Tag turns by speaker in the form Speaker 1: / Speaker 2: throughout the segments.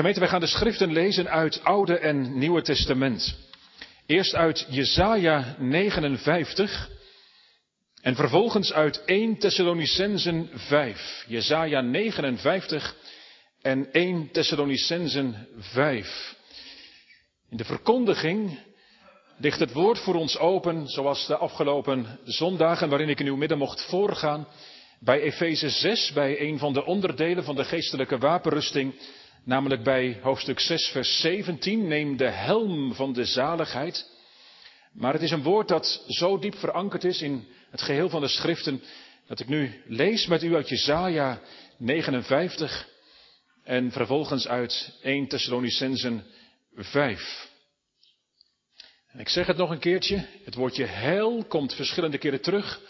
Speaker 1: Gemeente, wij gaan de schriften lezen uit Oude en Nieuwe Testament. Eerst uit Jesaja 59 en vervolgens uit 1 Thessalonicensen 5. Jesaja 59 en 1 Thessalonicensen 5. In de verkondiging ligt het woord voor ons open, zoals de afgelopen zondagen waarin ik in uw midden mocht voorgaan, bij Efeze 6, bij een van de onderdelen van de geestelijke wapenrusting, namelijk bij hoofdstuk 6, vers 17, neem de helm van de zaligheid. Maar het is een woord dat zo diep verankerd is in het geheel van de schriften, dat ik nu lees met u uit Jesaja 59 en vervolgens uit 1 Thessalonicensen 5. En ik zeg het nog een keertje, het woordje heil komt verschillende keren terug,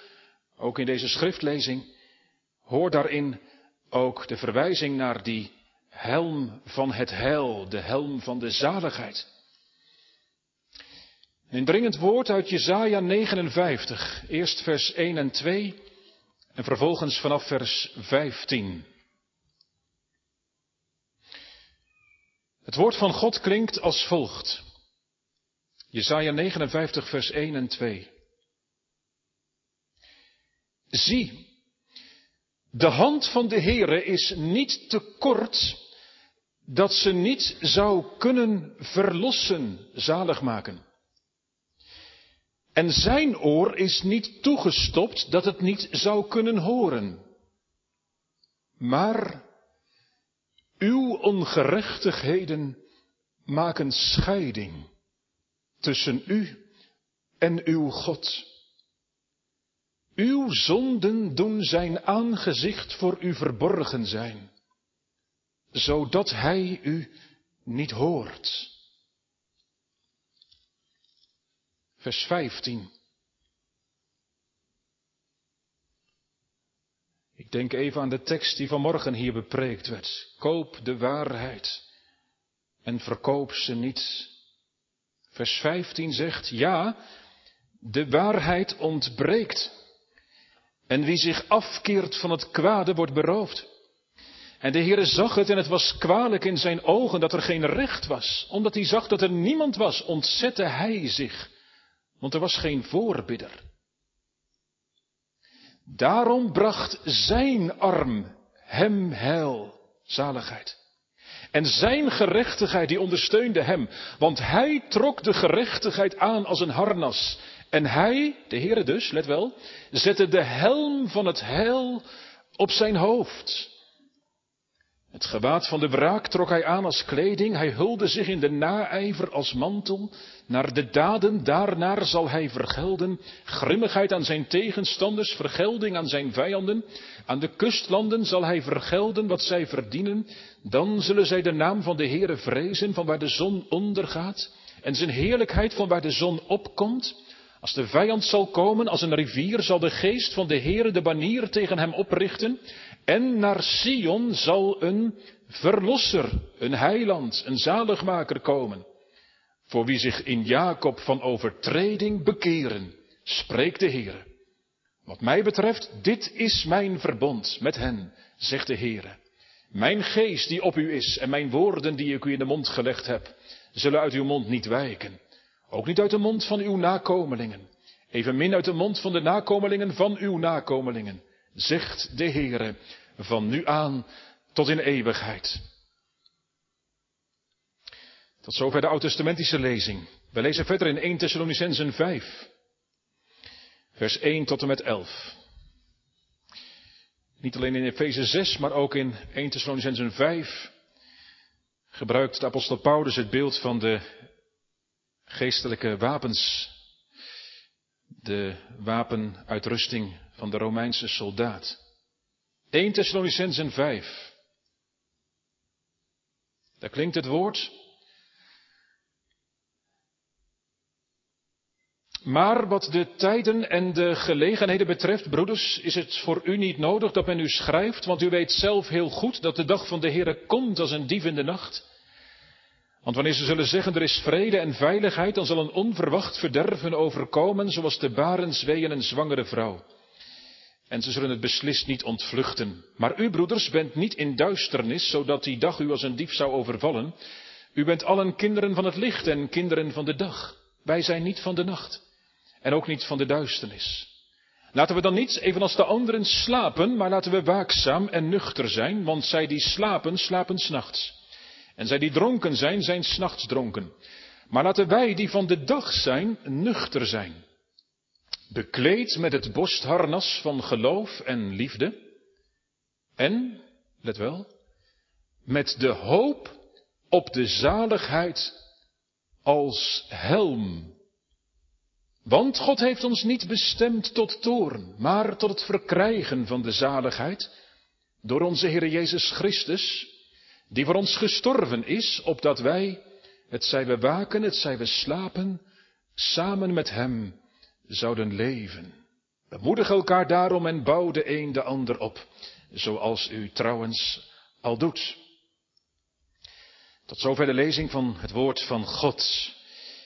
Speaker 1: ook in deze schriftlezing. Hoor daarin ook de verwijzing naar die helm van het heil, de helm van de zaligheid. Een dringend woord uit Jesaja 59, eerst vers 1 en 2 en vervolgens vanaf vers 15. Het woord van God klinkt als volgt. Jesaja 59, vers 1 en 2. Zie, de hand van de Heere is niet te kort dat ze niet zou kunnen verlossen, zalig maken. En zijn oor is niet toegestopt dat het niet zou kunnen horen. Maar uw ongerechtigheden maken scheiding tussen u en uw God. Uw zonden doen zijn aangezicht voor u verborgen zijn, zodat hij u niet hoort. Vers 15. Ik denk even aan de tekst die vanmorgen hier bepreekt werd. Koop de waarheid en verkoop ze niet. Vers 15 zegt, ja, de waarheid ontbreekt. En wie zich afkeert van het kwade wordt beroofd. En de Heere zag het en het was kwalijk in zijn ogen dat er geen recht was. Omdat hij zag dat er niemand was, ontzette hij zich. Want er was geen voorbidder. Daarom bracht zijn arm hem heil, zaligheid. En zijn gerechtigheid die ondersteunde hem, want hij trok de gerechtigheid aan als een harnas. En hij, de Heere dus, let wel, zette de helm van het heil op zijn hoofd. Het gewaad van de wraak trok hij aan als kleding, hij hulde zich in de naijver als mantel. Naar de daden daarnaar zal hij vergelden, grimmigheid aan zijn tegenstanders, vergelding aan zijn vijanden. Aan de kustlanden zal hij vergelden wat zij verdienen. Dan zullen zij de naam van de Heere vrezen, van waar de zon ondergaat, en zijn heerlijkheid van waar de zon opkomt. Als de vijand zal komen als een rivier, zal de geest van de Heere de banier tegen hem oprichten. En naar Sion zal een verlosser, een heiland, een zaligmaker komen. Voor wie zich in Jacob van overtreding bekeren, spreekt de Heere. Wat mij betreft, dit is mijn verbond met hen, zegt de Heere. Mijn geest die op u is en mijn woorden die ik u in de mond gelegd heb, zullen uit uw mond niet wijken. Ook niet uit de mond van uw nakomelingen. Evenmin uit de mond van de nakomelingen van uw nakomelingen, zegt de Heere, van nu aan tot in eeuwigheid. Tot zover de oud-testamentische lezing. We lezen verder in 1 Thessalonicensen 5, vers 1 tot en met 11. Niet alleen in Efeze 6, maar ook in 1 Thessalonicensen 5 gebruikt de apostel Paulus het beeld van de geestelijke wapens, de wapenuitrusting van de Romeinse soldaat. 1 Thessalonicensen 5. Daar klinkt het woord. Maar wat de tijden en de gelegenheden betreft, broeders, is het voor u niet nodig dat men u schrijft, want u weet zelf heel goed dat de dag van de Heere komt als een dief in de nacht. Want wanneer ze zullen zeggen er is vrede en veiligheid, dan zal een onverwacht verderven overkomen, zoals de barensweeën een zwangere vrouw. En ze zullen het beslist niet ontvluchten. Maar u, broeders, bent niet in duisternis, zodat die dag u als een dief zou overvallen. U bent allen kinderen van het licht en kinderen van de dag. Wij zijn niet van de nacht. En ook niet van de duisternis. Laten we dan niet, evenals de anderen, slapen, maar laten we waakzaam en nuchter zijn, want zij die slapen, slapen s'nachts. En zij die dronken zijn, zijn s'nachts dronken. Maar laten wij die van de dag zijn, nuchter zijn. Bekleed met het borstharnas van geloof en liefde. En, let wel, met de hoop op de zaligheid als helm. Want God heeft ons niet bestemd tot toorn, maar tot het verkrijgen van de zaligheid door onze Heer Jezus Christus, die voor ons gestorven is, opdat wij, het zij we waken, het zij we slapen, samen met Hem zouden leven. Bemoedig elkaar daarom en bouw de een de ander op, zoals u trouwens al doet. Tot zover de lezing van het woord van God.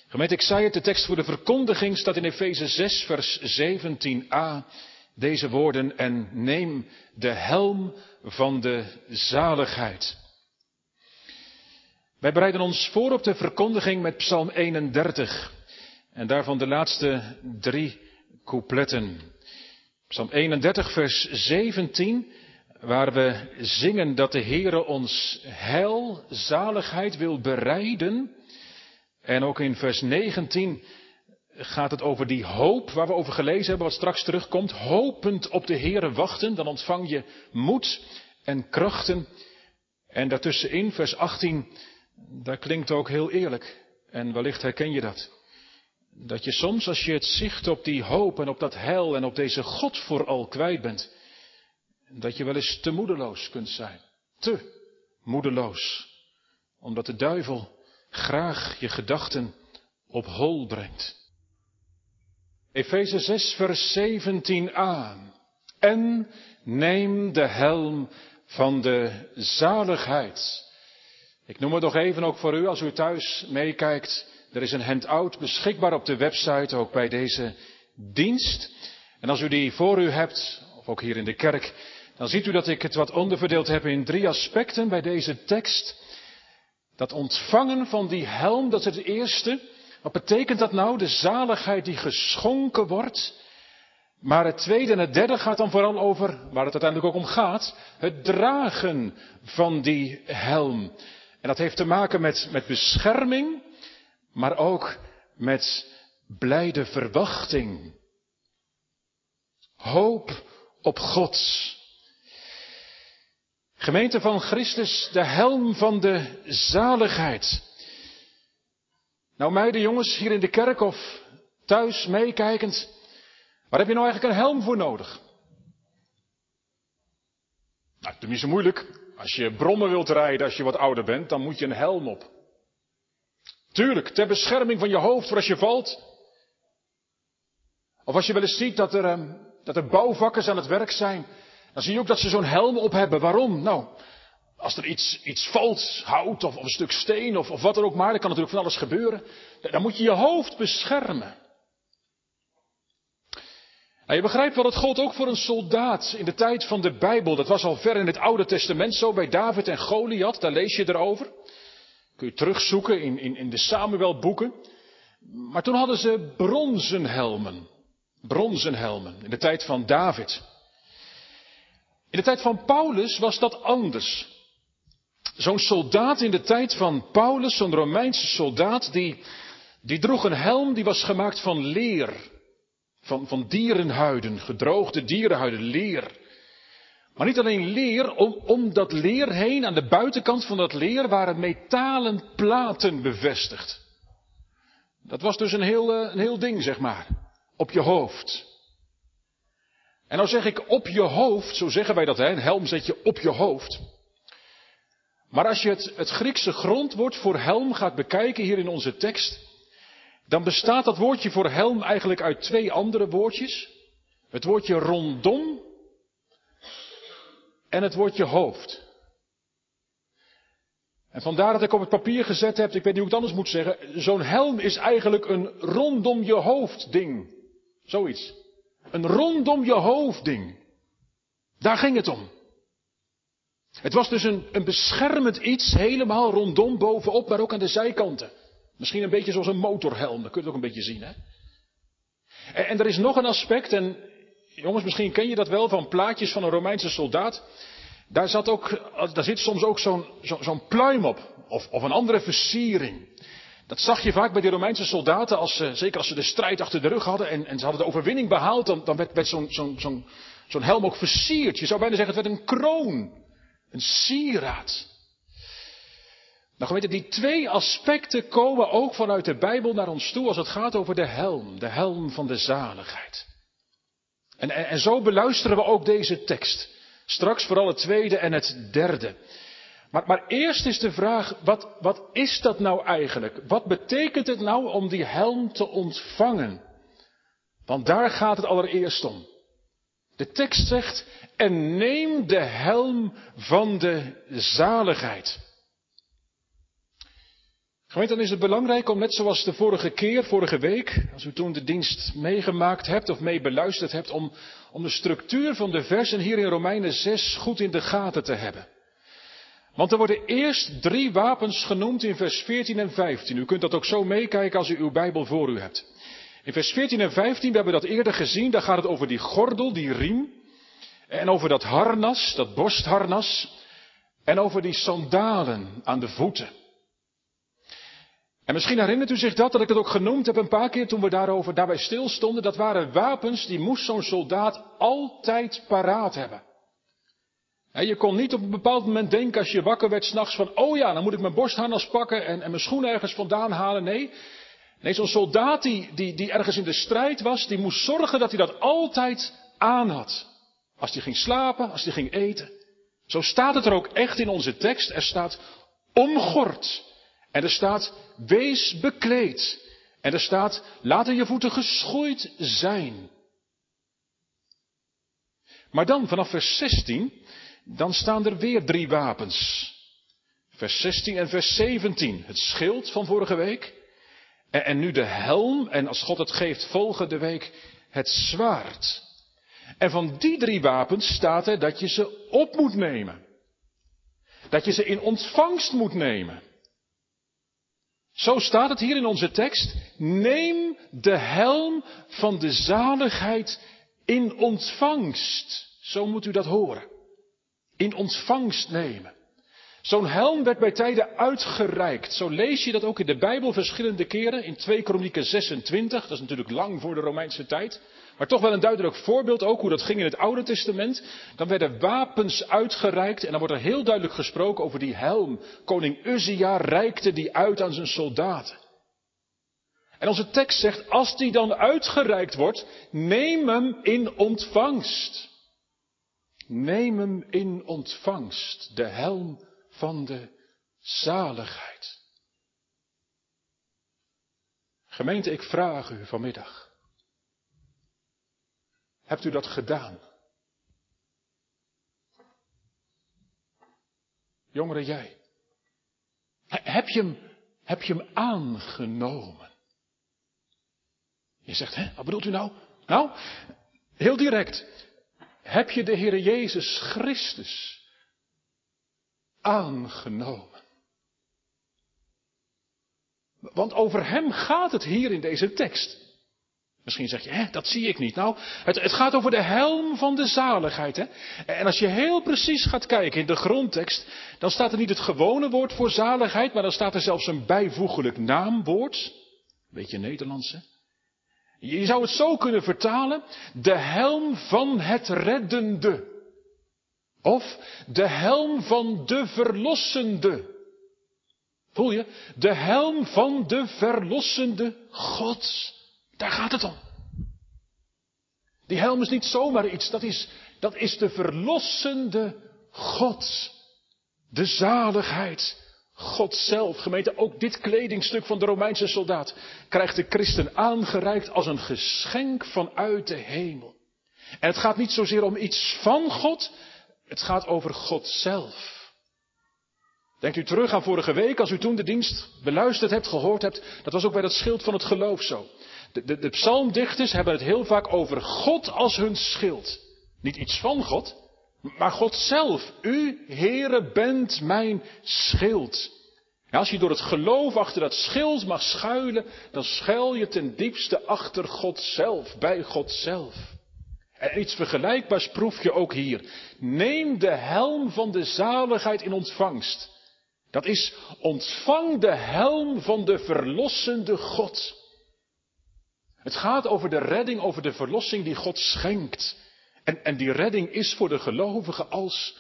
Speaker 1: Gemeente, ik zei het, de tekst voor de verkondiging staat in Efeze 6, vers 17a. Deze woorden, en neem de helm van de zaligheid. Wij bereiden ons voor op de verkondiging met Psalm 31. En daarvan de laatste drie coupletten. Psalm 31, vers 17, waar we zingen dat de Heere ons heil, zaligheid wil bereiden en ook in vers 19 gaat het over die hoop waar we over gelezen hebben, wat straks terugkomt. Hopend op de Heere wachten, dan ontvang je moed en krachten. En daartussenin, vers 18, daar klinkt ook heel eerlijk. En wellicht herken je dat. Dat je soms, als je het zicht op die hoop en op dat heil en op deze God vooral kwijt bent, dat je wel eens te moedeloos kunt zijn. Te moedeloos. Omdat de duivel graag je gedachten op hol brengt. Efeze 6, vers 17a. En neem de helm van de zaligheid. Ik noem het nog even ook voor u als u thuis meekijkt. Er is een handout beschikbaar op de website, ook bij deze dienst. En als u die voor u hebt, of ook hier in de kerk, dan ziet u dat ik het wat onderverdeeld heb in drie aspecten bij deze tekst. Dat ontvangen van die helm, dat is het eerste. Wat betekent dat nou? De zaligheid die geschonken wordt. Maar het tweede en het derde gaat dan vooral over, waar het uiteindelijk ook om gaat, het dragen van die helm. En dat heeft te maken met, met bescherming, maar ook met blijde verwachting. Hoop op God. Gemeente van Christus, de helm van de zaligheid. Nou meiden, jongens, hier in de kerk of thuis meekijkend, waar heb je nou eigenlijk een helm voor nodig? Nou, zo moeilijk. Als je brommen wilt rijden als je wat ouder bent, dan moet je een helm op. Tuurlijk, ter bescherming van je hoofd voor als je valt. Of als je wel eens ziet dat er, ehm, dat er bouwvakkers aan het werk zijn dan zie je ook dat ze zo'n helm op hebben. Waarom? Nou, als er iets, iets valt, hout of, of een stuk steen of, of wat er ook maar, dan kan natuurlijk van alles gebeuren. Dan moet je je hoofd beschermen. Je begrijpt wel dat God ook voor een soldaat in de tijd van de Bijbel, dat was al ver in het Oude Testament zo, bij David en Goliath, daar lees je erover. Kun je terugzoeken in, in, in de Samuelboeken. Maar toen hadden ze bronzen helmen. Bronzen helmen, in de tijd van David. In de tijd van Paulus was dat anders. Zo'n soldaat in de tijd van Paulus, zo'n Romeinse soldaat, die, die droeg een helm die was gemaakt van leer. Van, van dierenhuiden, gedroogde dierenhuiden, leer. Maar niet alleen leer, om, om dat leer heen, aan de buitenkant van dat leer, waren metalen platen bevestigd. Dat was dus een heel, eh, een heel ding, zeg maar, op je hoofd. En nou zeg ik op je hoofd, zo zeggen wij dat, hè? een helm zet je op je hoofd. Maar als je het, het Griekse grondwoord voor helm gaat bekijken hier in onze tekst, dan bestaat dat woordje voor helm eigenlijk uit twee andere woordjes. Het woordje rondom en het woordje hoofd. En vandaar dat ik op het papier gezet heb, ik weet niet hoe ik het anders moet zeggen, zo'n helm is eigenlijk een rondom je hoofd ding. Zoiets. Een rondom je hoofd ding. Daar ging het om. Het was dus een, een beschermend iets, helemaal rondom, bovenop, maar ook aan de zijkanten. Misschien een beetje zoals een motorhelm, dat kun je ook een beetje zien. Hè? En, er is nog een aspect, en jongens, misschien ken je dat wel van plaatjes van een Romeinse soldaat. Daar, zat ook, daar zit soms ook zo'n pluim op, of, of een andere versiering. Dat zag je vaak bij de Romeinse soldaten, als ze, zeker als ze de strijd achter de rug hadden en, en ze hadden de overwinning behaald, dan, dan werd, werd zo'n zo'n helm ook versierd. Je zou bijna zeggen, het werd een kroon, een sieraad. Nou, geweten, die twee aspecten komen ook vanuit de Bijbel naar ons toe als het gaat over de helm, de helm van de zaligheid. En, en, en zo beluisteren we ook deze tekst. Straks vooral het tweede en het derde. Maar, maar eerst is de vraag, wat, wat is dat nou eigenlijk? Wat betekent het nou om die helm te ontvangen? Want daar gaat het allereerst om. De tekst zegt, en neem de helm van de zaligheid. Gemeente, dan is het belangrijk om net zoals de vorige keer, vorige week, als u toen de dienst meegemaakt hebt of mee beluisterd hebt, om, om de structuur van de versen hier in Romeinen 6 goed in de gaten te hebben. Want er worden eerst drie wapens genoemd in vers 14 en 15. U kunt dat ook zo meekijken als u uw Bijbel voor u hebt. In vers 14 en 15, we hebben dat eerder gezien, daar gaat het over die gordel, die riem. En over dat harnas, dat borstharnas. En over die sandalen aan de voeten. En misschien herinnert u zich dat, dat ik het ook genoemd heb een paar keer toen we daarover, daarbij stilstonden. Dat waren wapens die moest zo'n soldaat altijd paraat hebben. je kon niet op een bepaald moment denken als je wakker werd s'nachts van, oh ja, dan moet ik mijn borstharnas pakken en, en mijn schoenen ergens vandaan halen. Nee, nee zo'n soldaat die, die, die ergens in de strijd was, die moest zorgen dat hij dat altijd aan had. Als hij ging slapen, als hij ging eten. Zo staat het er ook echt in onze tekst. Er staat omgord. En er staat, wees bekleed. En er staat, laten je voeten geschoeid zijn. Maar dan, vanaf vers 16, dan staan er weer drie wapens. Vers 16 en vers 17, het schild van vorige week. En, en nu de helm, en als God het geeft, volgende week het zwaard. En van die drie wapens staat er dat je ze op moet nemen. Dat je ze in ontvangst moet nemen. Zo staat het hier in onze tekst. Neem de helm van de zaligheid in ontvangst. Zo moet u dat horen. In ontvangst nemen. Zo'n helm werd bij tijden uitgereikt. Zo lees je dat ook in de Bijbel verschillende keren. In 2 Kronieken 26, dat is natuurlijk lang voor de Romeinse tijd. Maar toch wel een duidelijk voorbeeld ook hoe dat ging in het Oude Testament. Dan werden wapens uitgereikt en dan wordt er heel duidelijk gesproken over die helm. Koning Uzia reikte die uit aan zijn soldaten. En onze tekst zegt, als die dan uitgereikt wordt, neem hem in ontvangst. Neem hem in ontvangst, de helm van de zaligheid. Gemeente, ik vraag u vanmiddag. Hebt u dat gedaan? Jongere, jij. Heb je hem, heb je hem aangenomen? Je zegt, hè, wat bedoelt u nou? Nou, heel direct. Heb je de Heer Jezus Christus aangenomen? Want over Hem gaat het hier in deze tekst. Misschien zeg je, hè, dat zie ik niet. Nou, het, het, gaat over de helm van de zaligheid. Hè? En als je heel precies gaat kijken in de grondtekst, dan staat er niet het gewone woord voor zaligheid, maar dan staat er zelfs een bijvoeglijk naamwoord. Beetje Nederlands, hè? Je zou het zo kunnen vertalen, de helm van het reddende. Of de helm van de verlossende. Voel je? De helm van de verlossende God. Daar gaat het om. Die helm is niet zomaar iets, dat is, dat is de verlossende God. De zaligheid. God zelf, gemeente, ook dit kledingstuk van de Romeinse soldaat krijgt de christen aangereikt als een geschenk vanuit de hemel. En het gaat niet zozeer om iets van God, het gaat over God zelf. Denkt u terug aan vorige week, als u toen de dienst beluisterd hebt, gehoord hebt, dat was ook bij dat schild van het geloof zo. De, de, psalmdichters hebben het heel vaak over God als hun schild. Niet iets van God, Maar God zelf, u, Heere, bent mijn schild. als je door het geloof achter dat schild mag schuilen, dan schuil je ten diepste achter God zelf, bij God zelf. En iets vergelijkbaars proef je ook hier. Neem de helm van de zaligheid in ontvangst. Dat is ontvang de helm van de verlossende God. Het gaat over de redding, over de verlossing die God schenkt. En, en die redding is voor de gelovigen als,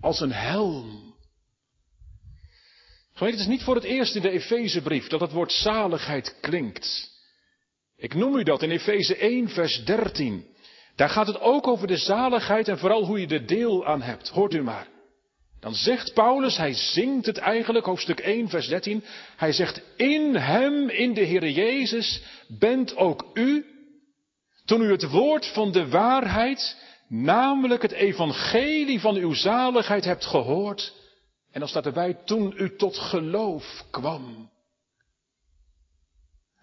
Speaker 1: als een helm. Het is niet voor het eerst in de Efezebrief dat het woord zaligheid klinkt. Ik noem u dat in Efeze 1, vers 13. Daar gaat het ook over de zaligheid en vooral hoe je er deel aan hebt. Hoort u maar. Dan zegt Paulus, hij zingt het eigenlijk, hoofdstuk 1, vers 13. Hij zegt, in hem, in de Heer Jezus, bent ook u, toen u het woord van de waarheid, namelijk het evangelie van uw zaligheid hebt gehoord. En dan staat erbij, toen u tot geloof kwam.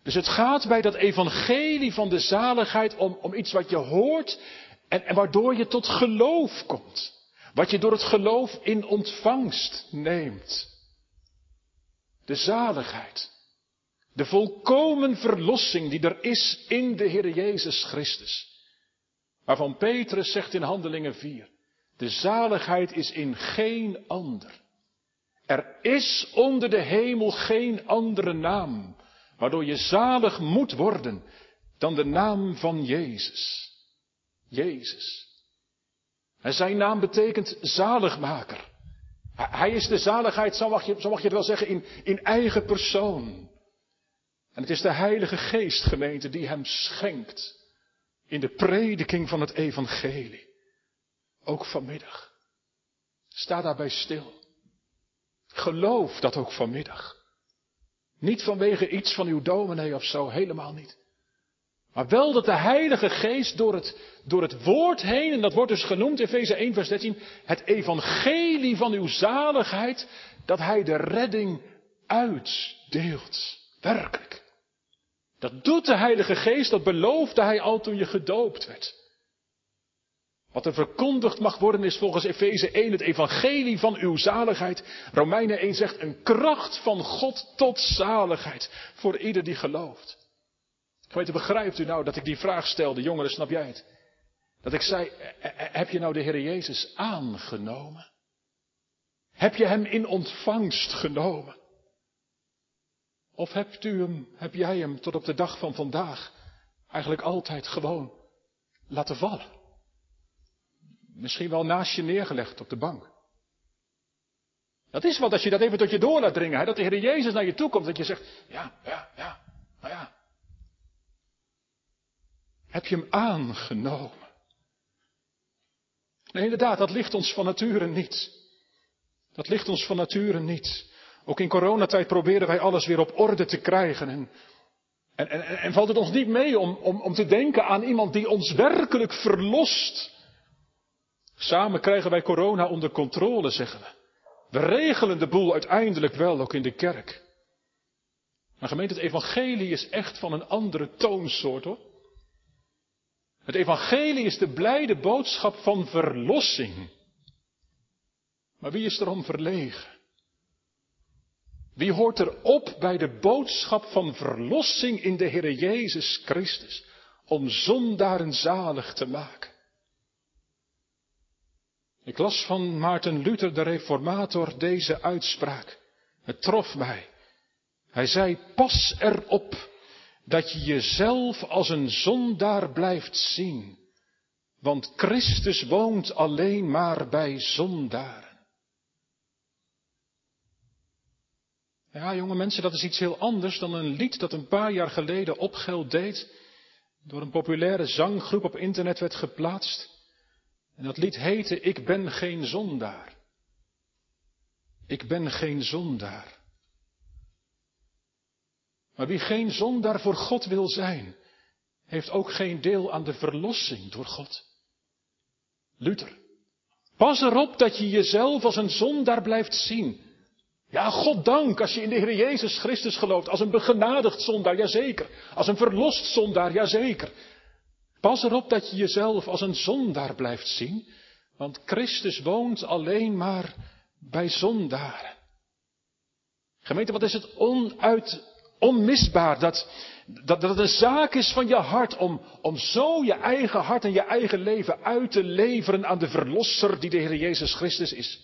Speaker 1: Dus het gaat bij dat evangelie van de zaligheid om, om iets wat je hoort en, en waardoor je tot geloof komt. Wat je door het geloof in ontvangst neemt. De zaligheid. De volkomen verlossing die er is in de Heer Jezus Christus. Waarvan Petrus zegt in Handelingen 4. De zaligheid is in geen ander. Er is onder de hemel geen andere naam waardoor je zalig moet worden dan de naam van Jezus. Jezus. En zijn naam betekent zaligmaker. Hij is de zaligheid, zo mag je, mag je het wel zeggen, in, in eigen persoon. En het is de Heilige Geest, gemeente, die hem schenkt in de prediking van het evangelie. Ook vanmiddag. Sta daarbij stil. Geloof dat ook vanmiddag. Niet vanwege iets van uw dominee of zo, helemaal niet. Maar wel dat de Heilige Geest door het, door het woord heen, en dat wordt dus genoemd in Efeze 1 vers 13, het evangelie van uw zaligheid, dat Hij de redding uitdeelt. Werkelijk. Dat doet de Heilige Geest, dat beloofde Hij al toen je gedoopt werd. Wat er verkondigd mag worden is volgens Efeze 1 het evangelie van uw zaligheid. Romeinen 1 zegt een kracht van God tot zaligheid voor ieder die gelooft. Geweten, begrijpt u nou dat ik die vraag stelde, jongeren, snap jij het? Dat ik zei, heb je nou de Heer Jezus aangenomen? Heb je Hem in ontvangst genomen? Of hebt u hem, heb jij hem tot op de dag van vandaag eigenlijk altijd gewoon laten vallen? Misschien wel naast je neergelegd op de bank. Dat is wat als je dat even tot je door laat dringen. Hè? Dat de Heer Jezus naar je toe komt. Dat je zegt, ja, ja, ja, nou ja. Heb je hem aangenomen? Nee, inderdaad, dat ligt ons van nature niet. Dat ligt ons van nature niet. Ook in coronatijd proberen wij alles weer op orde te krijgen. En, en, en, en valt het ons niet mee om, om, om te denken aan iemand die ons werkelijk verlost Samen krijgen wij corona onder controle, zeggen we. We regelen de boel uiteindelijk wel, ook in de kerk. Maar gemeente, het evangelie is echt van een andere toonsoort hoor. Het evangelie is de blijde boodschap van verlossing. Maar wie is er om verlegen? Wie hoort er op bij de boodschap van verlossing in de Heer Jezus Christus? Om zondaren zalig te maken. Ik las van Maarten Luther, de reformator, deze uitspraak. Het trof mij. Hij zei, pas erop dat je jezelf als een zondaar blijft zien. Want Christus woont alleen maar bij zondaren. Ja, jonge mensen, dat is iets heel anders dan een lied dat een paar jaar geleden opgeld deed. Door een populaire zanggroep op internet werd geplaatst. En dat lied heette Ik ben geen zondaar. Ik ben geen zondaar. Maar wie geen zondaar voor God wil zijn, heeft ook geen deel aan de verlossing door God. Luther. Pas erop dat je jezelf als een zondaar blijft zien. Ja, God dank als je in de Heer Jezus Christus gelooft. Als een begenadigd zondaar, jazeker. Als een verlost zondaar, jazeker. Pas erop dat je jezelf als een zondaar blijft zien, Want Christus woont alleen maar bij zondaren. Gemeente, wat is het onuit, onmisbaar dat, dat, dat het een zaak is van je hart om, om zo je eigen hart en je eigen leven uit te leveren aan de Verlosser die de Heer Jezus Christus is.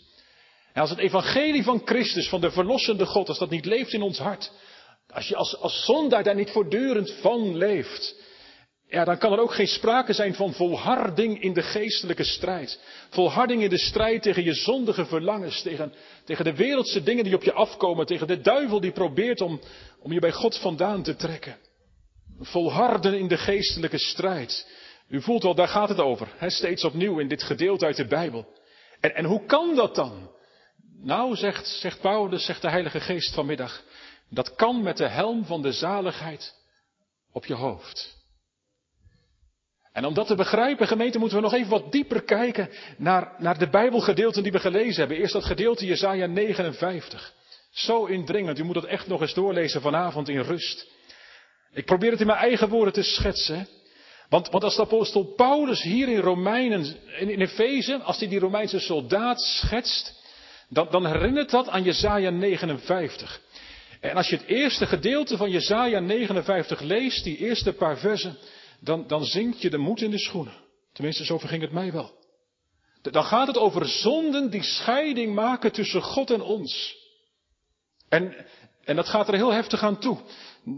Speaker 1: En als het evangelie van Christus, van de verlossende God, als dat niet leeft in ons hart, als je als, als zondaar daar niet voortdurend van leeft, ja, dan kan er ook geen sprake zijn van volharding in de geestelijke strijd. Volharding in de strijd tegen je zondige verlangens, tegen, tegen de wereldse dingen die op je afkomen, tegen de duivel die probeert om, om je bij God vandaan te trekken. Volharden in de geestelijke strijd. U voelt wel, daar gaat het over. Steeds opnieuw in dit gedeelte uit de Bijbel. En, en hoe kan dat dan? Nou, zegt, zegt Paulus, zegt de Heilige Geest vanmiddag. Dat kan met de helm van de zaligheid op je hoofd. En om dat te begrijpen, gemeente, moeten we nog even wat dieper kijken naar, naar de Bijbelgedeelten die we gelezen hebben. Eerst dat gedeelte Jesaja 59. Zo indringend, u moet dat echt nog eens doorlezen vanavond in rust. Ik probeer het in mijn eigen woorden te schetsen. Want, want als de apostel Paulus hier in Romeinen, in, in Efeze, als hij die Romeinse soldaat schetst, dan, dan herinnert dat aan Jesaja 59. En als je het eerste gedeelte van Jesaja 59 leest, die eerste paar versen, dan, dan zinkt je de moed in de schoenen. Tenminste, zo verging het mij wel. Dan gaat het over zonden die scheiding maken tussen God en ons. En, en dat gaat er heel heftig aan toe.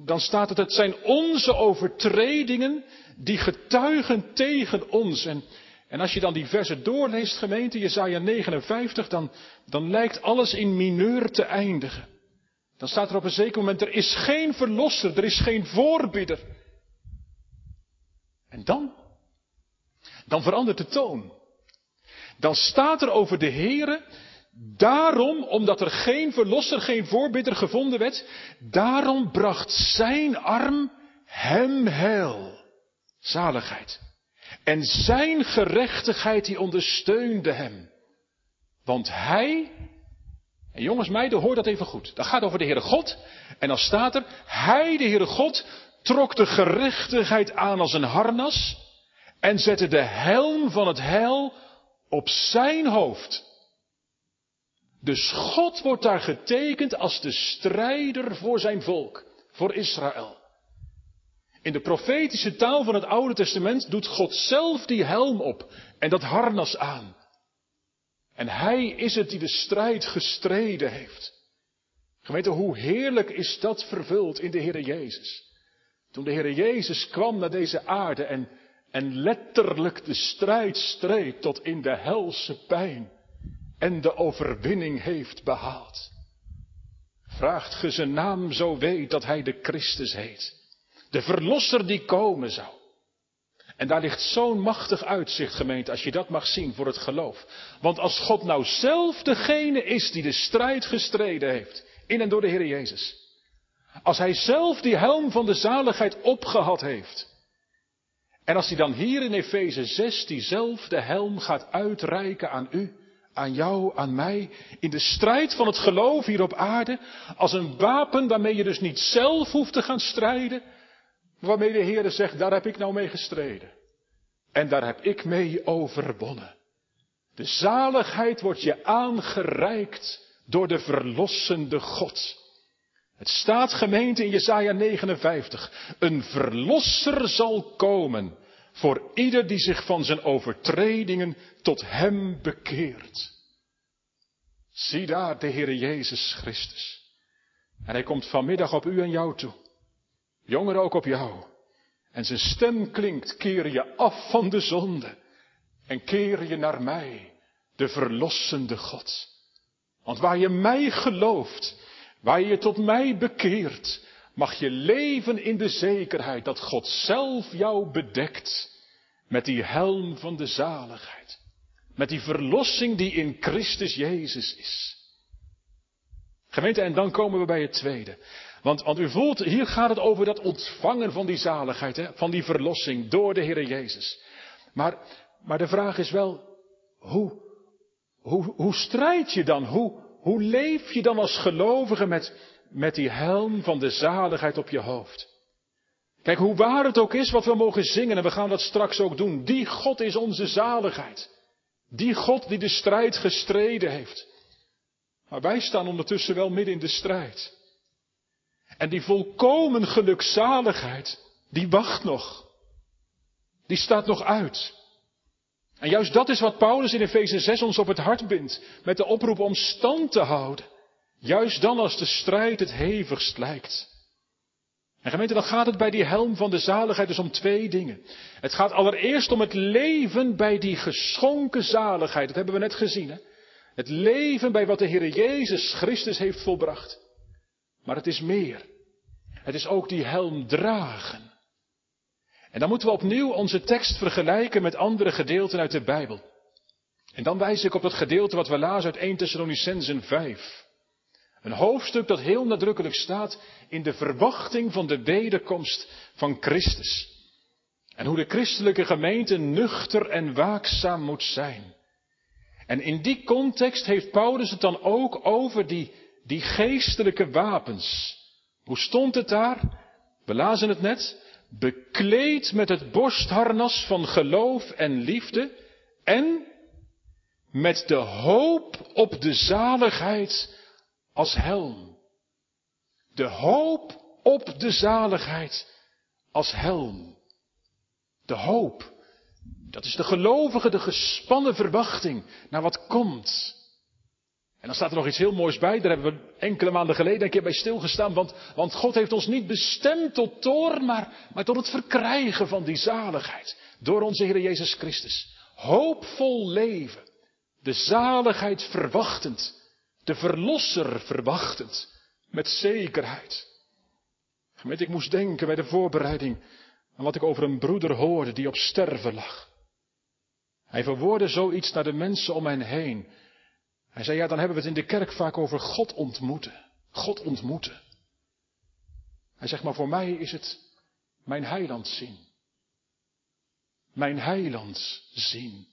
Speaker 1: Dan staat het, het zijn onze overtredingen die getuigen tegen ons. En, en als je dan die versen doorleest, gemeente, Jezaja 59, dan, dan lijkt alles in mineur te eindigen. Dan staat er op een zeker moment, er is geen verlosser, er is geen voorbidder. En dan? Dan verandert de toon. Dan staat er over de Heere, daarom, omdat er geen verlosser, geen voorbidder gevonden werd, daarom bracht zijn arm hem heil, zaligheid. En zijn gerechtigheid die ondersteunde hem. Want hij, en jongens meiden, hoor dat even goed. Dat gaat over de Heere God. En dan staat er, hij, de Heere God, trok de gerechtigheid aan als een harnas en zette de helm van het heil op zijn hoofd. Dus God wordt daar getekend als de strijder voor zijn volk, voor Israël. In de profetische taal van het Oude Testament doet God zelf die helm op en dat harnas aan. En hij is het die de strijd gestreden heeft. Gemeente, hoe heerlijk is dat vervuld in de Heer Jezus. Toen de Heer Jezus kwam naar deze aarde en, en letterlijk de strijd streed tot in de helse pijn en de overwinning heeft behaald. Vraagt ge zijn naam zo weet dat hij de Christus heet. De verlosser die komen zou. En daar ligt zo'n machtig uitzicht, gemeente, als je dat mag zien voor het geloof. Want als God nou zelf degene is die de strijd gestreden heeft, in en door de Heer Jezus. Als hij zelf die helm van de zaligheid opgehad heeft. En als hij dan hier in Efeze 6 diezelfde helm gaat uitreiken aan u, aan jou, aan mij, in de strijd van het geloof hier op aarde, als een wapen waarmee je dus niet zelf hoeft te gaan strijden, waarmee de Heer zegt, daar heb ik nou mee gestreden. En daar heb ik mee overwonnen. De zaligheid wordt je aangereikt door de verlossende God. Het staat gemeente in Jesaja 59. Een verlosser zal komen voor ieder die zich van zijn overtredingen tot hem bekeert. Zie daar de Heere Jezus Christus. En hij komt vanmiddag op u en jou toe. Jongeren ook op jou. En zijn stem klinkt, keer je af van de zonde en keer je naar mij, de verlossende God. Want waar je mij gelooft, Waar je tot mij bekeert, mag je leven in de zekerheid dat God zelf jou bedekt met die helm van de zaligheid. Met die verlossing die in Christus Jezus is. Gemeente, en dan komen we bij het tweede. Want, want u voelt, hier gaat het over dat ontvangen van die zaligheid, hè, van die verlossing door de Heer Jezus. Maar, maar de vraag is wel, hoe, hoe, hoe strijd je dan? Hoe, hoe leef je dan als gelovige met, met die helm van de zaligheid op je hoofd? Kijk, hoe waar het ook is wat we mogen zingen, en we gaan dat straks ook doen. Die God is onze zaligheid. Die God die de strijd gestreden heeft. Maar wij staan ondertussen wel midden in de strijd. En die volkomen gelukzaligheid, die wacht nog. Die staat nog uit. En juist dat is wat Paulus in Efeze 6 ons op het hart bindt, met de oproep om stand te houden. Juist dan als de strijd het hevigst lijkt. En gemeente, dan gaat het bij die helm van de zaligheid dus om twee dingen. Het gaat allereerst om het leven bij die geschonken zaligheid. Dat hebben we net gezien. Hè? Het leven bij wat de Heer Jezus Christus heeft volbracht. Maar het is meer. Het is ook die helm dragen. En dan moeten we opnieuw onze tekst vergelijken met andere gedeelten uit de Bijbel. En dan wijs ik op dat gedeelte wat we lazen uit 1 Thessalonicensen 5. Een hoofdstuk dat heel nadrukkelijk staat in de verwachting van de wederkomst van Christus. En hoe de christelijke gemeente nuchter en waakzaam moet zijn. En in die context heeft Paulus het dan ook over die, die geestelijke wapens. Hoe stond het daar? We lazen het net. Bekleed met het borstharnas van geloof en liefde en met de hoop op de zaligheid als helm. De hoop op de zaligheid als helm. De hoop. Dat is de gelovige, de gespannen verwachting naar wat komt. En dan staat er nog iets heel moois bij, daar hebben we enkele maanden geleden een keer bij stilgestaan, want, want God heeft ons niet bestemd tot toorn, maar, maar tot het verkrijgen van die zaligheid. Door onze Heer Jezus Christus. Hoopvol leven. De zaligheid verwachtend de verlosser verwachtend, met zekerheid. Gemeente, ik moest denken bij de voorbereiding aan wat ik over een broeder hoorde die op sterven lag. Hij verwoordde zoiets naar de mensen om hen heen. Hij zei, ja, dan hebben we het in de kerk vaak over God ontmoeten. God ontmoeten. Hij zegt, maar voor mij is het mijn heiland zien. Mijn heiland zien.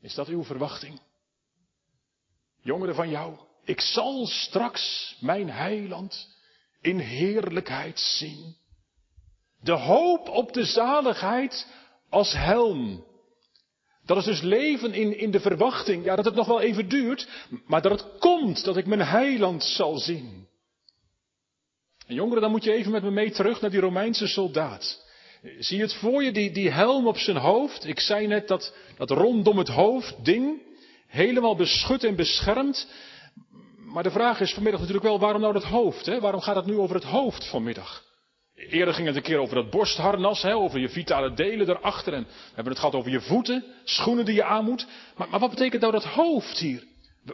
Speaker 1: Is dat uw verwachting? Jongeren van jou, ik zal straks mijn heiland in heerlijkheid zien. De hoop op de zaligheid als helm. Dat is dus leven in, in de verwachting, ja, dat het nog wel even duurt, maar dat het komt, dat ik mijn heiland zal zien. En jongeren, dan moet je even met me mee terug naar die Romeinse soldaat. Zie je het voor je, die, die helm op zijn hoofd? Ik zei net dat, dat rondom het hoofd ding. Helemaal beschut en beschermd. Maar de vraag is vanmiddag natuurlijk wel, waarom nou dat hoofd? Hè? Waarom gaat het nu over het hoofd vanmiddag? Eerder ging het een keer over dat borstharnas, hè, over je vitale delen erachter. En we hebben het gehad over je voeten, schoenen die je aan moet. Maar, maar wat betekent nou dat hoofd hier?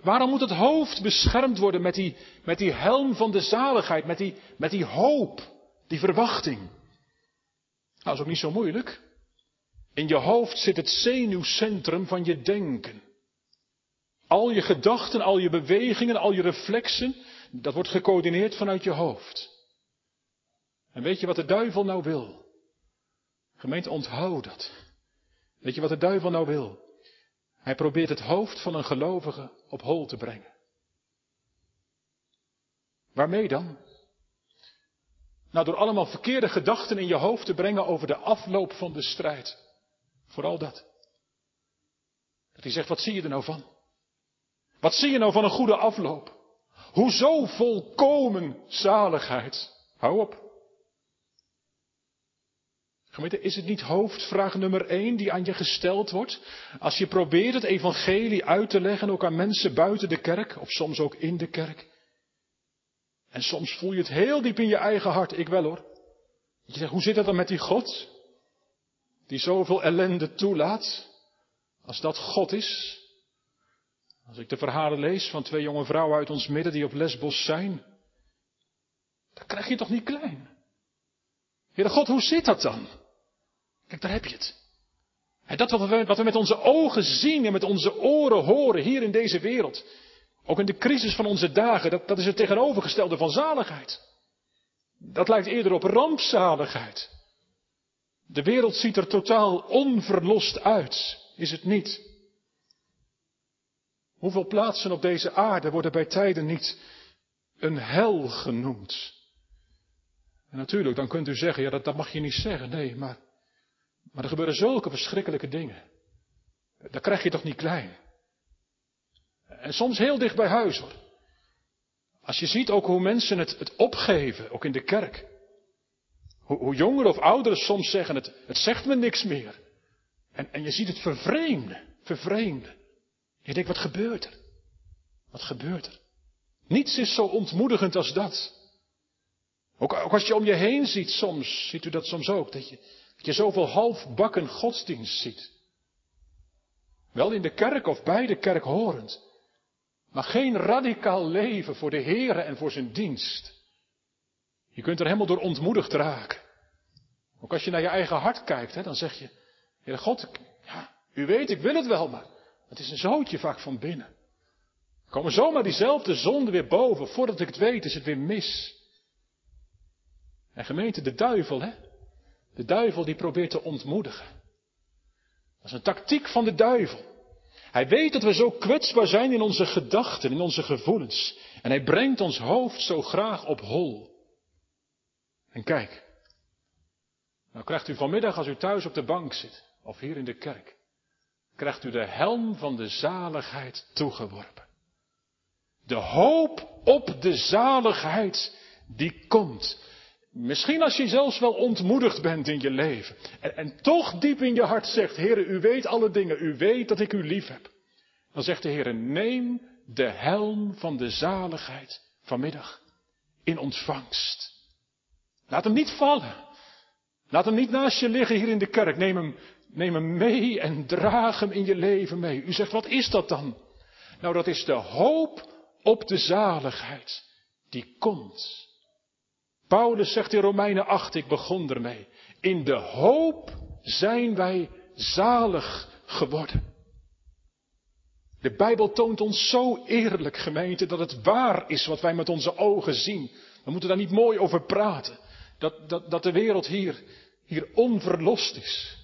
Speaker 1: Waarom moet het hoofd beschermd worden met die, met die helm van de zaligheid, met die, met die hoop, die verwachting? Nou, dat is ook niet zo moeilijk. In je hoofd zit het zenuwcentrum van je denken. Al je gedachten, al je bewegingen, al je reflexen, dat wordt gecoördineerd vanuit je hoofd. En weet je wat de duivel nou wil? Gemeente, onthoud dat. Weet je wat de duivel nou wil? Hij probeert het hoofd van een gelovige op hol te brengen. Waarmee dan? Nou, door allemaal verkeerde gedachten in je hoofd te brengen over de afloop van de strijd. Vooral dat. Dat hij zegt, wat zie je er nou van? Wat zie je nou van een goede afloop? Hoezo volkomen zaligheid? Hou op. Gemeente, is het niet hoofdvraag nummer één die aan je gesteld wordt? Als je probeert het evangelie uit te leggen, ook aan mensen buiten de kerk, of soms ook in de kerk. En soms voel je het heel diep in je eigen hart, ik wel hoor. Je zegt, hoe zit het dan met die God? Die zoveel ellende toelaat. Als dat God is, als ik de verhalen lees van twee jonge vrouwen uit ons midden die op Lesbos zijn, dan krijg je toch niet klein. Heere God, hoe zit dat dan? Kijk, daar heb je het. En dat wat we, wat we met onze ogen zien en met onze oren horen hier in deze wereld, ook in de crisis van onze dagen, dat, dat is het tegenovergestelde van zaligheid. Dat lijkt eerder op rampzaligheid. De wereld ziet er totaal onverlost uit, is het niet? Hoeveel plaatsen op deze aarde worden bij tijden niet een hel genoemd? En natuurlijk, dan kunt u zeggen, ja dat, dat mag je niet zeggen. Nee, maar, maar er gebeuren zulke verschrikkelijke dingen. Dat krijg je toch niet klein. En soms heel dicht bij huis hoor. Als je ziet ook hoe mensen het, het opgeven, ook in de kerk. Hoe, hoe jongeren of ouderen soms zeggen, het, het zegt me niks meer. En, en je ziet het vervreemden, vervreemden. Je denkt, wat gebeurt er? Wat gebeurt er? Niets is zo ontmoedigend als dat. Ook, ook, als je om je heen ziet soms, ziet u dat soms ook, dat je, dat je zoveel halfbakken godsdienst ziet. Wel in de kerk of bij de kerk horend. Maar geen radicaal leven voor de Heere en voor zijn dienst. Je kunt er helemaal door ontmoedigd raken. Ook als je naar je eigen hart kijkt, hè, dan zeg je, Heere God, ja, u weet, ik wil het wel, maar het is een zootje vaak van binnen. Er komen zomaar diezelfde zonden weer boven. Voordat ik het weet is het weer mis. En gemeente, de duivel, hè? De duivel die probeert te ontmoedigen. Dat is een tactiek van de duivel. Hij weet dat we zo kwetsbaar zijn in onze gedachten, in onze gevoelens. En hij brengt ons hoofd zo graag op hol. En kijk, nou krijgt u vanmiddag als u thuis op de bank zit, of hier in de kerk, krijgt u de helm van de zaligheid toegeworpen. De hoop op de zaligheid die komt. Misschien als je zelfs wel ontmoedigd bent in je leven. En, toch diep in je hart zegt, Heere, u weet alle dingen, u weet dat ik u lief heb. Dan zegt de Heere, neem de helm van de zaligheid vanmiddag in ontvangst. Laat hem niet vallen. Laat hem niet naast je liggen hier in de kerk. Neem hem, neem hem mee en draag hem in je leven mee. U zegt, wat is dat dan? Nou, dat is de hoop op de zaligheid die komt. Paulus zegt in Romeinen 8, ik begon ermee. In de hoop zijn wij zalig geworden. De Bijbel toont ons zo eerlijk, gemeente, dat het waar is wat wij met onze ogen zien. We moeten daar niet mooi over praten. Dat, dat, dat de wereld hier, hier onverlost is.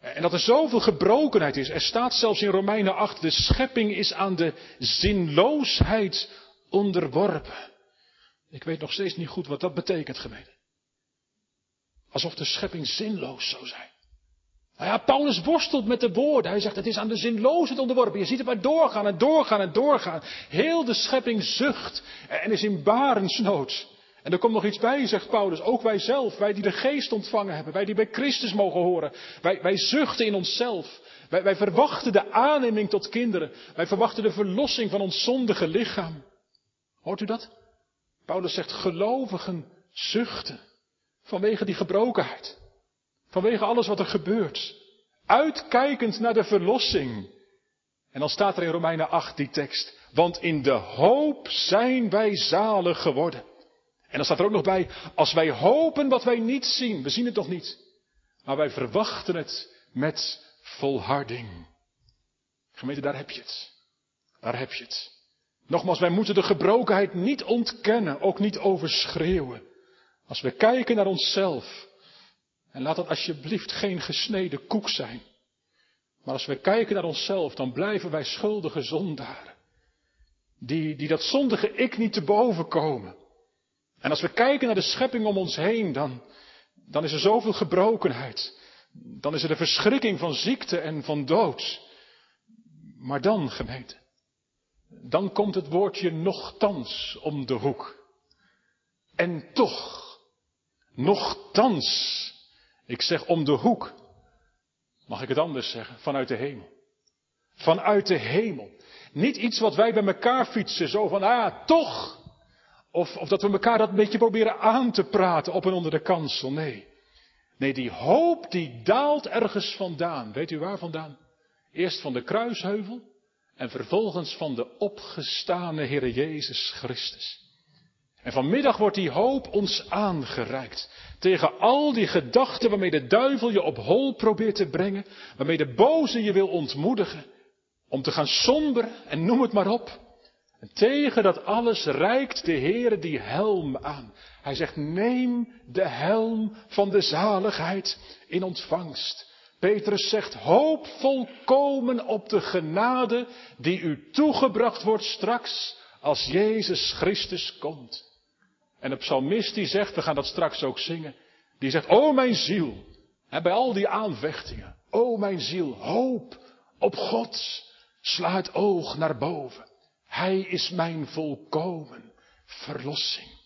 Speaker 1: En dat er zoveel gebrokenheid is. Er staat zelfs in Romeinen 8, de schepping is aan de zinloosheid onderworpen. Ik weet nog steeds niet goed wat dat betekent, gemeente. Alsof de schepping zinloos zou zijn. Nou ja, Paulus worstelt met de woorden. Hij zegt, het is aan de zinloosheid onderworpen. Je ziet het maar doorgaan en doorgaan en doorgaan. Heel de schepping zucht en is in barensnood. En er komt nog iets bij, zegt Paulus, ook wij zelf, wij die de geest ontvangen hebben, wij die bij Christus mogen horen, wij, wij zuchten in onszelf. Wij, wij verwachten de aanneming tot kinderen. Wij verwachten de verlossing van ons zondige lichaam. Hoort u dat? Paulus zegt, gelovigen zuchten vanwege die gebrokenheid. Vanwege alles wat er gebeurt. Uitkijkend naar de verlossing. En dan staat er in Romeinen 8 die tekst. Want in de hoop zijn wij zalig geworden. En dan staat er ook nog bij, als wij hopen wat wij niet zien, we zien het nog niet, maar wij verwachten het met volharding. Gemeente, daar heb je het. Daar heb je het. Nogmaals, wij moeten de gebrokenheid niet ontkennen, ook niet overschreeuwen. Als we kijken naar onszelf, en laat dat alsjeblieft geen gesneden koek zijn. Maar als we kijken naar onszelf, dan blijven wij schuldige zondaren. Die, die dat zondige ik niet te boven komen. En als we kijken naar de schepping om ons heen, dan, dan is er zoveel gebrokenheid. Dan is er de verschrikking van ziekte en van dood. Maar dan, gemeente, dan komt het woordje nochtans om de hoek. En toch, nochtans, ik zeg om de hoek, mag ik het anders zeggen, vanuit de hemel. Vanuit de hemel. Niet iets wat wij bij elkaar fietsen, zo van, ah, toch, of, of dat we elkaar dat een beetje proberen aan te praten op en onder de kansel. Nee. Nee, die hoop die daalt ergens vandaan. Weet u waar vandaan? Eerst van de kruisheuvel en vervolgens van de opgestane Heer Jezus Christus. En vanmiddag wordt die hoop ons aangereikt. Tegen al die gedachten waarmee de duivel je op hol probeert te brengen. Waarmee de boze je wil ontmoedigen. Om te gaan somberen en noem het maar op. En tegen dat alles reikt de Heer die helm aan. Hij zegt, neem de helm van de zaligheid in ontvangst. Petrus zegt, hoop volkomen op de genade die u toegebracht wordt straks als Jezus Christus komt. En de psalmist die zegt, we gaan dat straks ook zingen, die zegt, o mijn ziel, bij al die aanvechtingen, o mijn ziel, hoop op God. Sla het oog naar boven. Hij is mijn volkomen verlossing.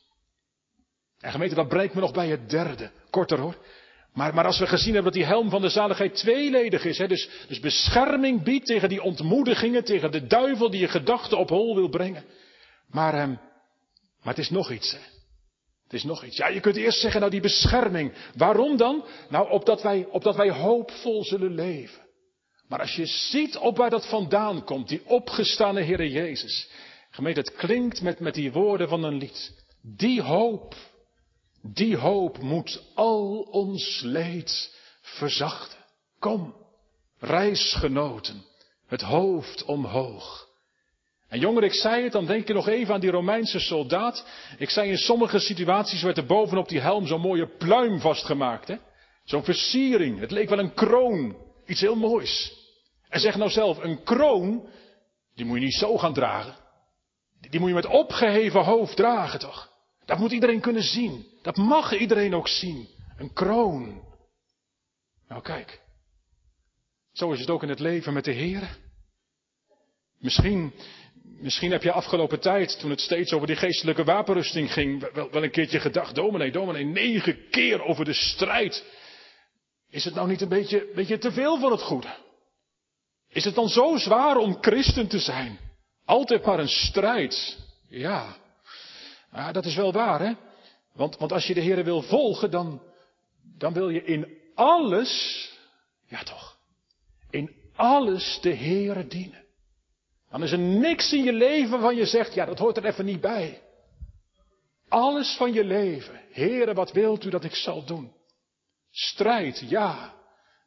Speaker 1: En gemeente, dat brengt me nog bij het derde. Korter hoor. Maar, maar als we gezien hebben dat die helm van de zaligheid tweeledig is, hè, dus, dus bescherming biedt tegen die ontmoedigingen, tegen de duivel die je gedachten op hol wil brengen. Maar, ehm, maar het is nog iets. Hè. Het is nog iets. Ja, je kunt eerst zeggen, nou die bescherming. Waarom dan? Nou, opdat wij, opdat wij hoopvol zullen leven. Maar als je ziet op waar dat vandaan komt, die opgestane Heere Jezus. Gemeente, het klinkt met, met die woorden van een lied. Die hoop, die hoop moet al ons leed verzachten. Kom, reisgenoten, het hoofd omhoog. En jongeren, ik zei het, dan denk je nog even aan die Romeinse soldaat. Ik zei in sommige situaties werd er bovenop die helm zo'n mooie pluim vastgemaakt. hè? Zo'n versiering. Het leek wel een kroon. Iets heel moois. En zeg nou zelf, een kroon, die moet je niet zo gaan dragen. Die moet je met opgeheven hoofd dragen toch? Dat moet iedereen kunnen zien. Dat mag iedereen ook zien. Een kroon. Nou kijk. Zo is het ook in het leven met de Heer. Misschien, misschien heb je afgelopen tijd, toen het steeds over die geestelijke wapenrusting ging, wel, wel een keertje gedacht, dominee, dominee, negen keer over de strijd. Is het nou niet een beetje, beetje te veel van het goede? Is het dan zo zwaar om christen te zijn? Altijd maar een strijd. Ja. Ja dat is wel waar, hè? Want, want als je de Heer wil volgen, dan, dan wil je in alles, ja toch, in alles de Heer dienen. Dan is er niks in je leven waarvan je zegt, ja, dat hoort er even niet bij. Alles van je leven. Heere, wat wilt u dat ik zal doen? Strijd, ja.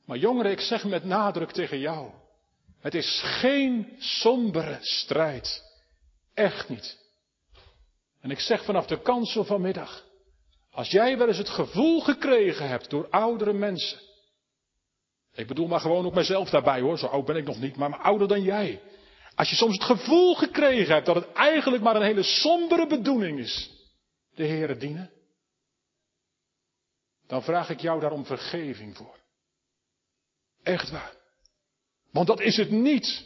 Speaker 1: Maar jongeren, ik zeg met nadruk tegen jou. Het is geen sombere strijd. Echt niet. En ik zeg vanaf de kansel vanmiddag. Als jij wel eens het gevoel gekregen hebt door oudere mensen. Ik bedoel maar gewoon ook mezelf daarbij hoor, zo oud ben ik nog niet, maar ouder dan jij. Als je soms het gevoel gekregen hebt dat het eigenlijk maar een hele sombere bedoeling is, de Heere dienen, dan vraag ik jou daarom vergeving voor. Echt waar. Want dat is het niet.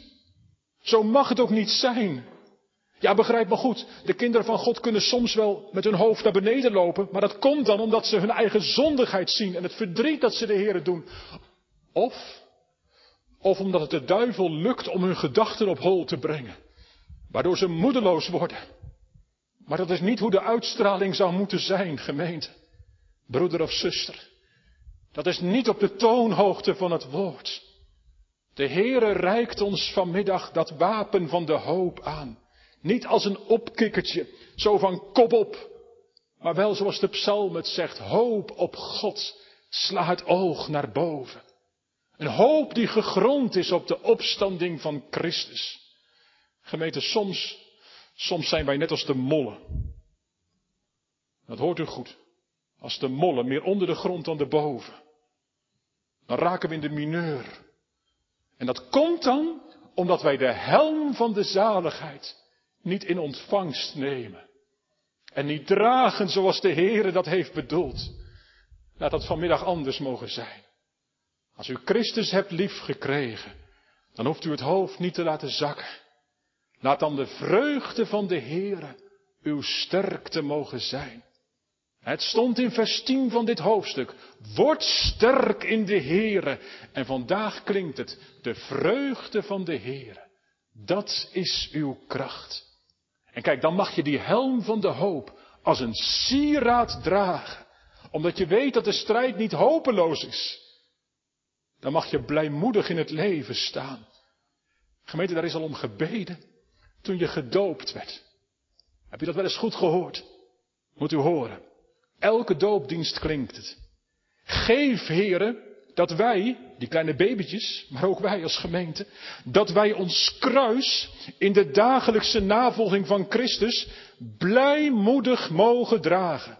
Speaker 1: Zo mag het ook niet zijn. Ja, begrijp me goed. De kinderen van God kunnen soms wel met hun hoofd naar beneden lopen. Maar dat komt dan omdat ze hun eigen zondigheid zien en het verdriet dat ze de Heeren doen. Of, of omdat het de duivel lukt om hun gedachten op hol te brengen. Waardoor ze moedeloos worden. Maar dat is niet hoe de uitstraling zou moeten zijn, gemeente. Broeder of zuster. Dat is niet op de toonhoogte van het woord. De Heere reikt ons vanmiddag dat wapen van de hoop aan. Niet als een opkikkertje, zo van kop op. Maar wel zoals de psalm het zegt, hoop op God, sla het oog naar boven. Een hoop die gegrond is op de opstanding van Christus. Gemeente, soms, soms zijn wij net als de mollen. Dat hoort u goed. Als de mollen, meer onder de grond dan erboven. Dan raken we in de mineur. En dat komt dan omdat wij de helm van de zaligheid niet in ontvangst nemen. En niet dragen zoals de Heere dat heeft bedoeld. Laat dat vanmiddag anders mogen zijn. Als u Christus hebt lief gekregen, dan hoeft u het hoofd niet te laten zakken. Laat dan de vreugde van de Heere uw sterkte mogen zijn. Het stond in vers 10 van dit hoofdstuk. Word sterk in de Heere. En vandaag klinkt het, de vreugde van de Heere. Dat is uw kracht. En kijk, dan mag je die helm van de hoop als een sieraad dragen. Omdat je weet dat de strijd niet hopeloos is. Dan mag je blijmoedig in het leven staan. Gemeente, daar is al om gebeden toen je gedoopt werd. Heb je dat wel eens goed gehoord? Moet u horen. Elke doopdienst klinkt het. Geef, heren, dat wij, die kleine babytjes, maar ook wij als gemeente, dat wij ons kruis in de dagelijkse navolging van Christus blijmoedig mogen dragen.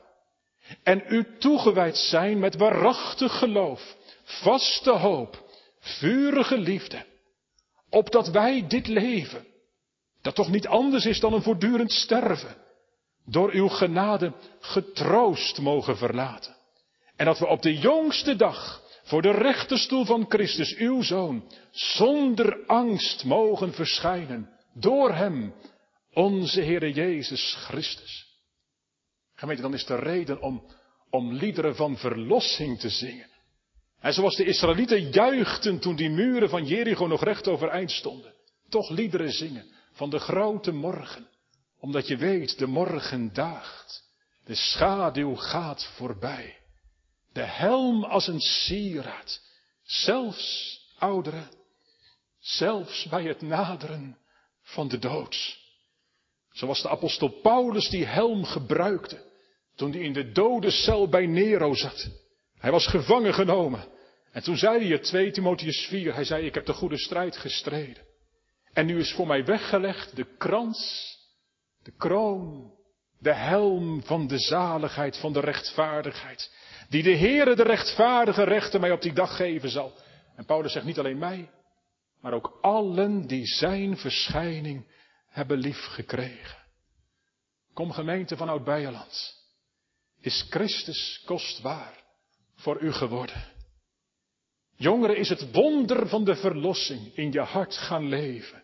Speaker 1: En u toegewijd zijn met waarachtig geloof, vaste hoop, vurige liefde, opdat wij dit leven, dat toch niet anders is dan een voortdurend sterven, door uw genade getroost mogen verlaten. En dat we op de jongste dag voor de rechterstoel van Christus, uw Zoon, zonder angst mogen verschijnen, door Hem, onze Heere Jezus Christus. Gemeente, dan is de reden om, om liederen van verlossing te zingen. En zoals de Israëlieten juichten toen die muren van Jericho nog recht overeind stonden. Toch liederen zingen van de grote morgen. Omdat je weet, de morgen daagt. De schaduw gaat voorbij. De helm als een sieraad. Zelfs, ouderen, zelfs bij het naderen van de dood. Zoals de apostel Paulus die helm gebruikte toen hij in de dode cel bij Nero zat. Hij was gevangen genomen. En toen zei hij het 2 Timotheus 4, hij zei ik heb de goede strijd gestreden. En nu is voor mij weggelegd de krans, de kroon, de helm van de zaligheid, van de rechtvaardigheid. Die de Heere de rechtvaardige rechter mij op die dag geven zal. En Paulus zegt niet alleen mij, maar ook allen die zijn verschijning hebben lief gekregen. Kom gemeente van Oud-Beierland. Is Christus kostbaar voor u geworden? Jongeren, is het wonder van de verlossing in je hart gaan leven.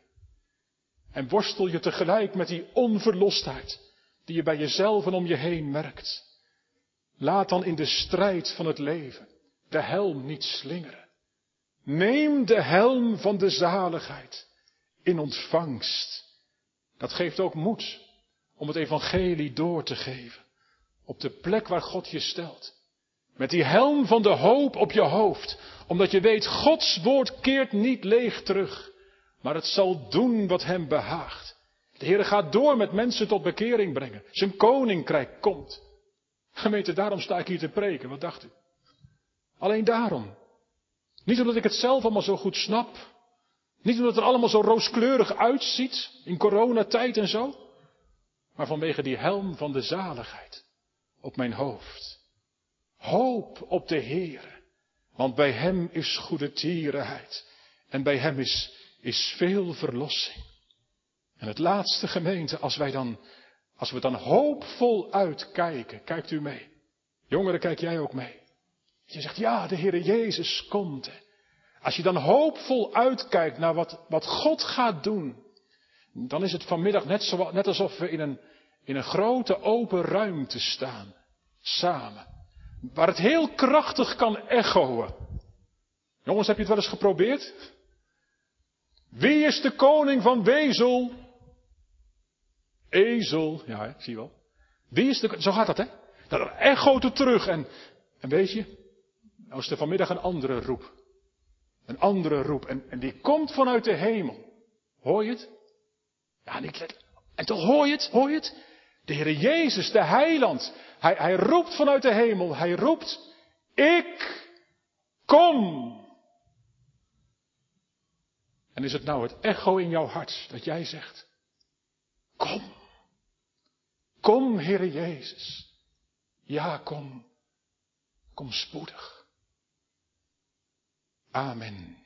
Speaker 1: En worstel je tegelijk met die onverlostheid die je bij jezelf en om je heen merkt. Laat dan in de strijd van het leven de helm niet slingeren. Neem de helm van de zaligheid in ontvangst. Dat geeft ook moed om het evangelie door te geven. Op de plek waar God je stelt. Met die helm van de hoop op je hoofd. Omdat je weet, Gods woord keert niet leeg terug. Maar het zal doen wat hem behaagt. De Heer gaat door met mensen tot bekering brengen. Zijn koninkrijk komt. Gemeente, daarom sta ik hier te preken. Wat dacht u? Alleen daarom. Niet omdat ik het zelf allemaal zo goed snap. Niet omdat het er allemaal zo rooskleurig uitziet in coronatijd en zo. Maar vanwege die helm van de zaligheid op mijn hoofd. Hoop op de Heer. Want bij Hem is goede tierenheid. En bij Hem is, is veel verlossing. En het laatste gemeente, als wij dan, als we dan hoopvol uitkijken, kijkt u mee. Jongeren, kijk jij ook mee. Je zegt, ja, de Heere Jezus komt. Als je dan hoopvol uitkijkt naar wat, wat God gaat doen, dan is het vanmiddag net, zo, net alsof we in een, in een grote open ruimte staan. Samen. Waar het heel krachtig kan echoen. Jongens, heb je het wel eens geprobeerd? Wie is de koning van Wezel? Ezel. Ja, zie je wel. Wie is de, zo gaat dat, hè? Dat echoot er terug. En, en weet je, nou is er vanmiddag een andere roep. Een andere roep. En, en die komt vanuit de hemel. Hoor je het? Ja, en, en toch hoor je het? Hoor je het? De Heer Jezus, de heiland. Hij, hij roept vanuit de hemel. Hij roept, ik kom. En is het nou het echo in jouw hart dat jij zegt, kom. Kom, Heer Jezus. Ja, kom. Kom spoedig. Amen.